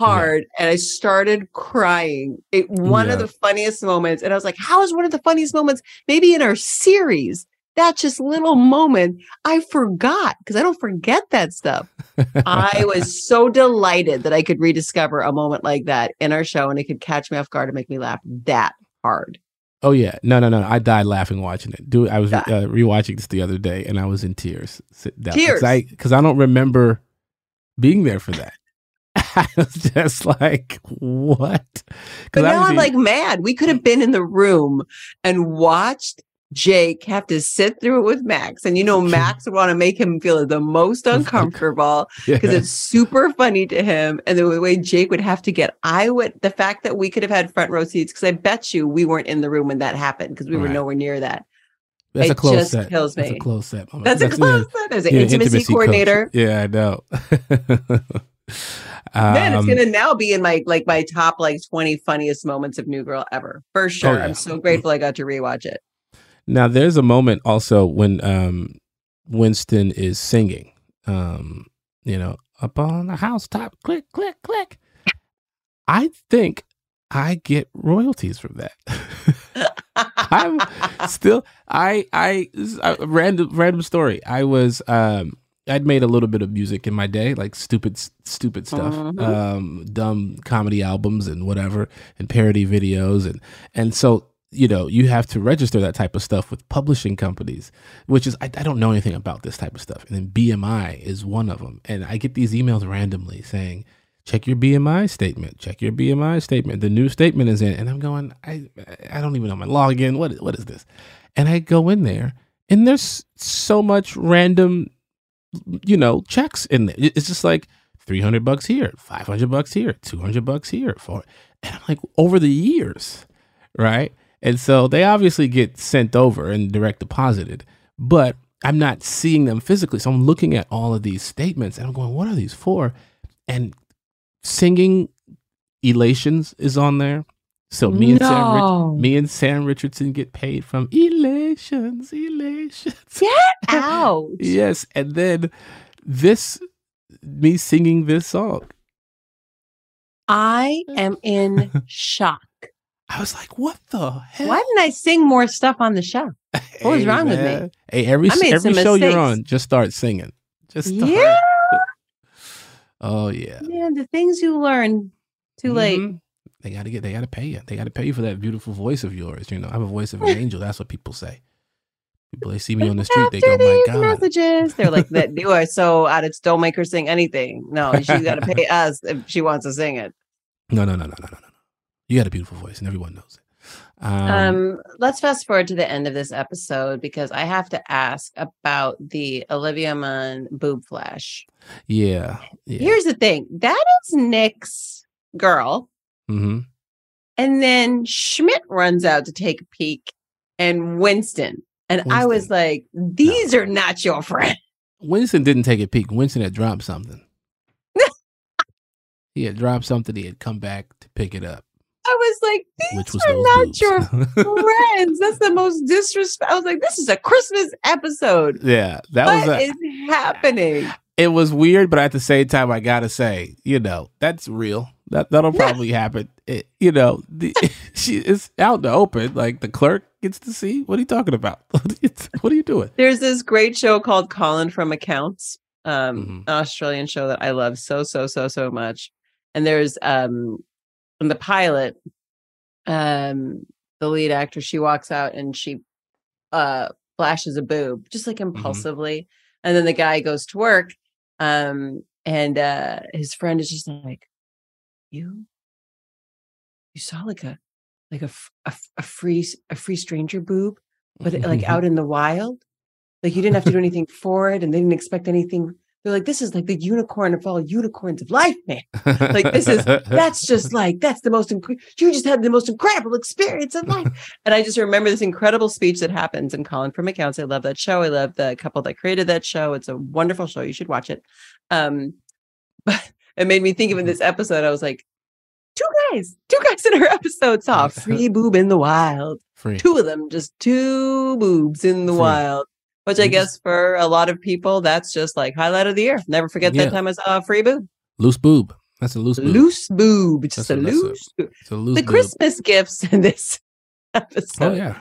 hard yeah. and I started crying. It one yeah. of the funniest moments. And I was like, how is one of the funniest moments maybe in our series? that just little moment I forgot because I don't forget that stuff. I was [LAUGHS] so delighted that I could rediscover a moment like that in our show and it could catch me off guard and make me laugh that hard. Oh yeah, no, no, no! I died laughing watching it. Dude, I was uh, rewatching this the other day, and I was in tears. Down, tears, because I, I, don't remember being there for that. [LAUGHS] I was just like, what? But now I'm like mad. We could have been in the room and watched Jake have to sit through it with Max. And you know, [LAUGHS] Max would want to make him feel the most uncomfortable because yeah. it's super funny to him. And the way Jake would have to get, I would, the fact that we could have had front row seats, because I bet you we weren't in the room when that happened because we were nowhere near that. That's it a close just set. kills me. That's a close set. That's, That's a close yeah. set. There's an yeah, intimacy, intimacy, coordinator. Coach. Yeah, I know. [LAUGHS] Man, it's um, gonna now be in my like my top like 20 funniest moments of New Girl ever. For oh, sure. Oh, yeah. I'm so grateful I got to rewatch it. Now, there's a moment also when um, Winston is singing, um, you know, up on the housetop, click, click, click. I think I get royalties from that. [LAUGHS] I'm still I I a random random story. I was um I'd made a little bit of music in my day, like stupid stupid stuff, mm-hmm. um dumb comedy albums and whatever and parody videos and and so you know, you have to register that type of stuff with publishing companies, which is, I, I, don't know anything about this type of stuff. And then BMI is one of them. And I get these emails randomly saying, check your BMI statement, check your BMI statement. The new statement is in. And I'm going, I, I don't even know my login. What, what is this? And I go in there and there's so much random, you know, checks in there. It's just like 300 bucks here, 500 bucks here, 200 bucks here. For, and I'm like, over the years, right? And so they obviously get sent over and direct deposited, but I'm not seeing them physically. So I'm looking at all of these statements and I'm going, what are these for? And singing elations is on there. So me and Sam, Rich- me and Sam Richardson get paid from elations, elations. Get [LAUGHS] out. yes, and then this, me singing this song. I am in [LAUGHS] shock. I was like, what the hell? Why didn't I sing more stuff on the show? [LAUGHS] What was wrong man. with me? Hey, every every show mistakes. you're on, just start singing. Just start. Yeah. [LAUGHS] oh yeah. Man, the things you learn too mm-hmm. late. They gotta get they gotta pay you. They gotta pay you for that beautiful voice of yours. You know, I have a voice of an [LAUGHS] angel. That's what people say. People they see me on the street, they go, "My God!" Messages. They're like, "That you are so out of. Don't make her sing anything. No, she's got to pay us if she wants to sing it." No, no, no, no, no, no, no. You got a beautiful voice, and everyone knows it. Um, um, let's fast forward to the end of this episode because I have to ask about the Olivia Munn boob flash. Yeah, yeah. Here's the thing: that is Nick's girl, mm-hmm. and then Schmidt runs out to take a peek, and Winston. And Winston. I was like, "These no. are not your friends." Winston didn't take a peek. Winston had dropped something. [LAUGHS] he had dropped something. He had come back to pick it up. I was like, these was are not boobs. your [LAUGHS] friends. That's the most disrespect. I was like, this is a Christmas episode. Yeah, that what was a, is happening. It was weird, but at the same time, I gotta say, you know, that's real. That that'll probably happen. It, you know, the, [LAUGHS] she is out in the open. Like the clerk gets to see. What are you talking about? [LAUGHS] what are you doing? There's this great show called Colin from Accounts, um, mm-hmm. an Australian show that I love so so so so much. And there's um, in the pilot, um, the lead actor she walks out and she uh flashes a boob just like mm-hmm. impulsively, mm-hmm. and then the guy goes to work, um, and uh his friend is just like, you, you saw like a like a, a, a free a free stranger boob, but like out [LAUGHS] in the wild. Like you didn't have to do anything for it, and they didn't expect anything. They're like, this is like the unicorn of all unicorns of life, man. [LAUGHS] Like this is that's just like that's the most inc- you just had the most incredible experience of life. [LAUGHS] And I just remember this incredible speech that happens in Colin from Accounts. I love that show. I love the couple that created that show. It's a wonderful show. You should watch it. Um, but [LAUGHS] it made me think of in this episode. I was like, two guys, two guys in her episode saw free boob in the wild. Free. Two of them, just two boobs in the free. wild. Which I guess for a lot of people, that's just like highlight of the year. Never forget yeah. that time I saw a free boob. Loose boob. That's a loose boob. Loose boob. Just a, a, loose. A, a loose. The boob. Christmas gifts in this [LAUGHS] oh, episode. Oh yeah.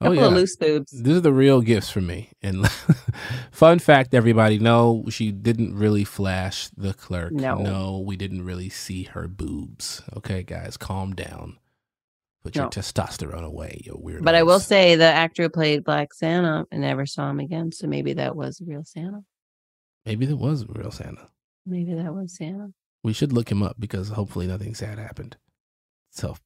Oh, Couple yeah. of loose boobs. These are the real gifts for me. And [LAUGHS] fun fact, everybody, no, she didn't really flash the clerk. No. No, we didn't really see her boobs. Okay, guys, calm down. Put no. your testosterone away, you weird. But I will say the actor who played Black Santa, I never saw him again. So maybe that was real Santa. Maybe that was real Santa. Maybe that was Santa. We should look him up because hopefully nothing sad happened. So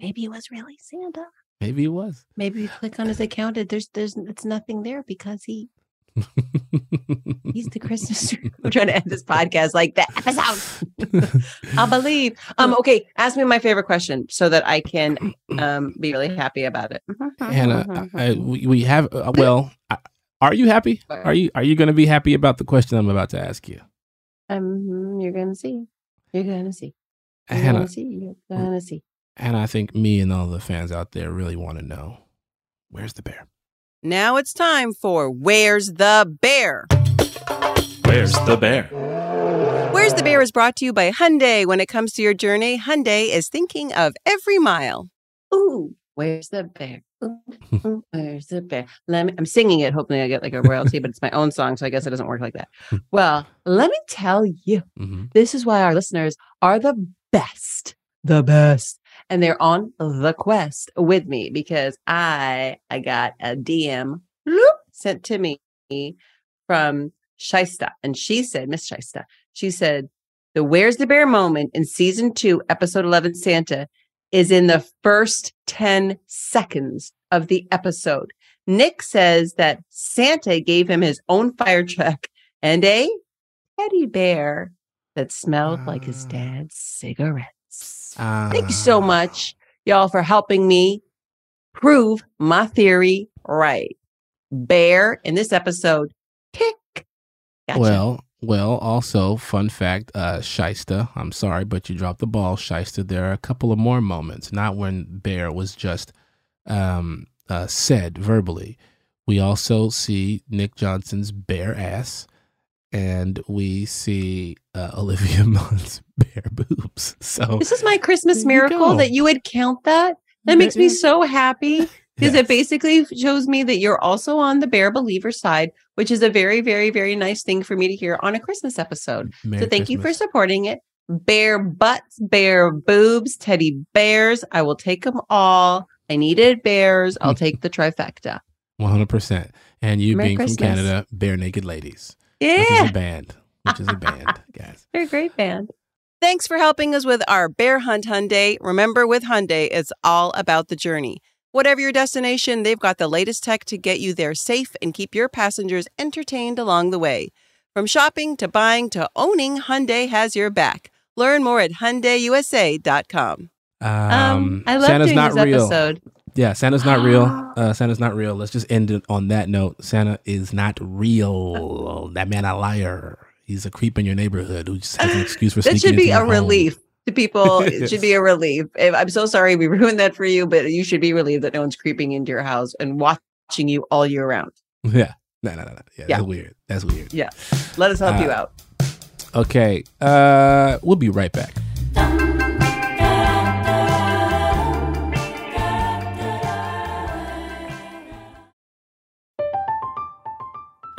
maybe it was really Santa. Maybe it was. Maybe you click on his account. And there's there's it's nothing there because he He's the Christmas [LAUGHS] tree. We're trying to end this podcast like the episode. [LAUGHS] I believe. Um, okay, ask me my favorite question so that I can um be really happy about it. Hannah, I, we, we have uh, well, are you happy? Are you are you going to be happy about the question I'm about to ask you? Um, you're going to see. You're going to see. You're Hannah, gonna see. You're going to see. And I think me and all the fans out there really want to know where's the bear? Now it's time for Where's the Bear? Where's the Bear? Where's the Bear is brought to you by Hyundai. When it comes to your journey, Hyundai is thinking of every mile. Ooh, where's the bear? Ooh, where's the bear? Let me, I'm singing it. Hopefully, I get like a royalty, but it's my own song, so I guess it doesn't work like that. [LAUGHS] Well, let me tell you, mm-hmm. this is why our listeners are the best. The best and they're on the quest with me because I I got a DM sent to me from Shista, and she said, Miss Shista, she said, the Where's the Bear moment in season two, episode 11, Santa, is in the first 10 seconds of the episode. Nick says that Santa gave him his own fire truck and a teddy bear that smelled uh, like his ah. dad's cigarette. Uh, Thank you so ah. much, y'all, for helping me prove my theory right. Bear in this episode, tick. Gotcha. Well, well, also, fun fact, uh, Shysta, I'm sorry, but you dropped the ball, Shysta. There are a couple of more moments, not when Bear was just um, uh, said verbally. We also see Nick Johnson's bare ass and we see uh, [LAUGHS] Olivia Munn's [LAUGHS] bare boobs. So this is my Christmas miracle that you would count that. That makes me so happy because yes. it basically shows me that you're also on the bear believer side, which is a very, very, very nice thing for me to hear on a Christmas episode. Merry so thank Christmas. you for supporting it. Bear butts, bear boobs, teddy bears. I will take them all. I needed bears. I'll take the trifecta. [LAUGHS] 100%. And you Merry being Christmas. from Canada, bare naked ladies. Yeah. Which is a band. Which is a band, [LAUGHS] guys. They're a great band. Thanks for helping us with our Bear Hunt Hyundai. Remember, with Hyundai, it's all about the journey. Whatever your destination, they've got the latest tech to get you there safe and keep your passengers entertained along the way. From shopping to buying to owning, Hyundai has your back. Learn more at HyundaiUSA.com. Um, um I love Santa's doing not this real. episode. Yeah, Santa's not real. [GASPS] Uh, Santa's not real. Let's just end it on that note. Santa is not real. That man a liar. He's a creep in your neighborhood who just has an [LAUGHS] excuse for something. that should be a home. relief to people. [LAUGHS] It should be a relief. I'm so sorry we ruined that for you, but you should be relieved that no one's creeping into your house and watching you all year round. [LAUGHS] Yeah. No, no, no, no. Yeah, yeah. That's weird. That's weird. Yeah. Let us help uh, you out. Okay. Uh, we'll be right back.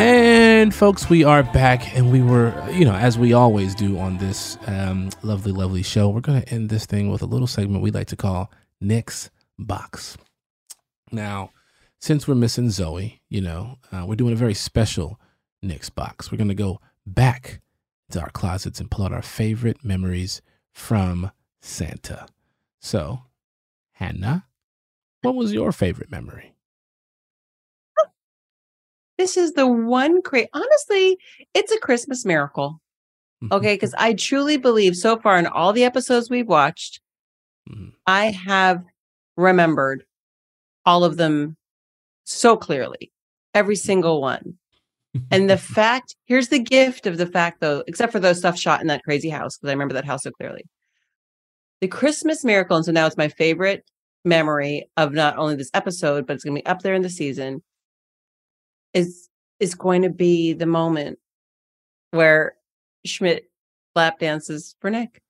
And folks, we are back, and we were, you know, as we always do on this um, lovely, lovely show, we're going to end this thing with a little segment we like to call Nick's Box. Now, since we're missing Zooey, you know, uh, we're doing a very special Nick's Box. We're going to go back to our closets and pull out our favorite memories from Santa. So, Hannah, what was your favorite memory? This is the one great, honestly, it's a Christmas miracle. Mm-hmm. Okay. Cause I truly believe so far in all the episodes we've watched, Mm-hmm. I have remembered all of them so clearly, every single one. and the [LAUGHS] fact, here's the gift of the fact though, except for those stuff shot in that crazy house, because I remember that house so clearly. The Christmas miracle, and so now it's my favorite memory of not only this episode, but it's going to be up there in the season, is is going to be the moment where Schmidt lap dances for Nick.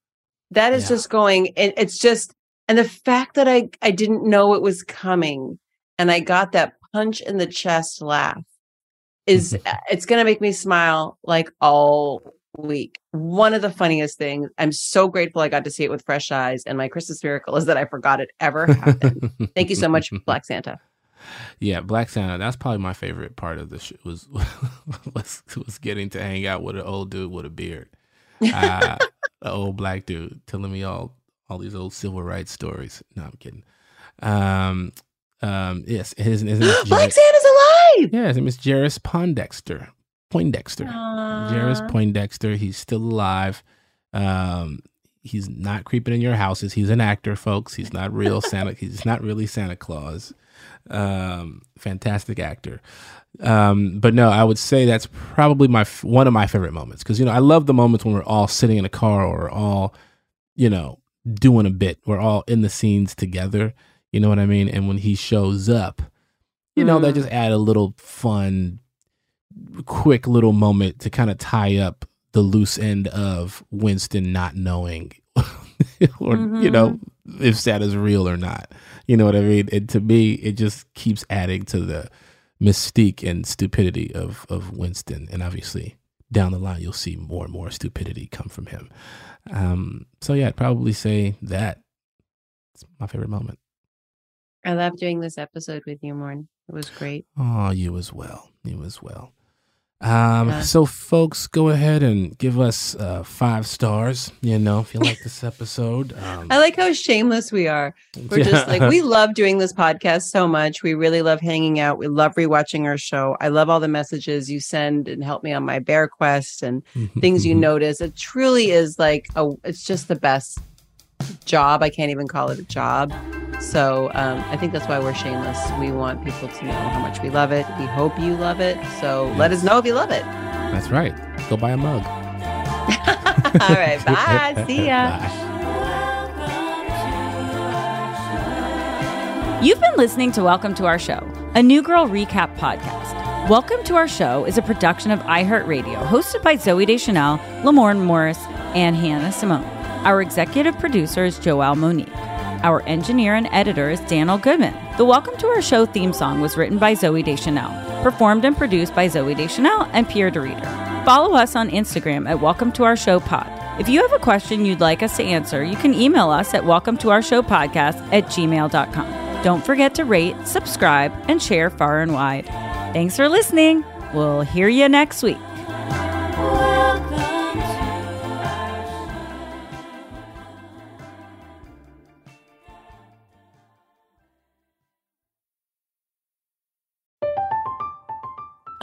That is Yeah. just going, and it's just, and the fact that I I didn't know it was coming, and I got that punch in the chest laugh is [LAUGHS] uh, it's going to make me smile like all week. One of the funniest things. I'm so grateful I got to see it with fresh eyes, and my Christmas miracle is that I forgot it ever happened. Thank you so much, [LAUGHS] Black Santa. Yeah, Black Santa. That's probably my favorite part of the show. Was [LAUGHS] was was getting to hang out with an old dude with a beard, [LAUGHS] uh, an old black dude telling me all all these old civil rights stories. No, I'm kidding. Um, um, yes, his, his name is [GASPS] Black Jared- Santa's alive. Yeah, his name is Jairus Pondexter. Poindexter. Jairus Aw. Poindexter. He's still alive. Um, he's not creeping in your houses. He's an actor, folks. He's not real [LAUGHS] Santa. He's not really Santa Claus. Um, fantastic actor. Um, but no, I would say that's probably my one of my favorite moments because you know I love the moments when we're all sitting in a car or all, you know, doing a bit. We're all in the scenes together. You know what I mean? And when he shows up, you know, that Mm. just add a little fun, quick little moment to kind of tie up the loose end of Winston not knowing [LAUGHS] or, you know, if Santa's real or not. You know what I mean? And to me, it just keeps adding to the mystique and stupidity of, of Winston. And obviously, down the line, you'll see more and more stupidity come from him. Um, so, yeah, I'd probably say that. It's my favorite moment. I love doing this episode with you, Morn. It was great. Oh, you as well. You as well. Um, yeah. So, folks, go ahead and give us uh, five stars. You know, if you like this episode. Um, I like how shameless we are. We're yeah. just like we [LAUGHS] love doing this podcast so much. We really love hanging out. We love rewatching our show. I love all the messages you send and help me on my bear quest and things you notice. It truly is like a. It's just the best job. I can't even call it a job. So um, I think that's why we're shameless. We want people to know how much we love it. We hope you love it. So yes. let us know if you love it. That's right. Go buy a mug. [LAUGHS] All right. [LAUGHS] Bye. See ya. Bye. You've been listening to Welcome to Our Show, a New Girl recap podcast. Welcome to Our Show is a production of iHeartRadio, hosted by Zooey Deschanel, Lamorne Morris, and Hannah Simone. Our executive producer is Joelle Monique. Our engineer and editor is Daniel Goodman. The Welcome to Our Show theme song was written by Zooey Deschanel, performed and produced by Zooey Deschanel and Pierre de Reeder. Follow us on Instagram at Welcome to Our Show Pod. If you have a question you'd like us to answer, you can email us at welcome to our show podcast at gmail.com. Don't forget to rate, subscribe, and share far and wide. Thanks for listening. We'll hear you next week.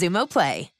Xumo Play.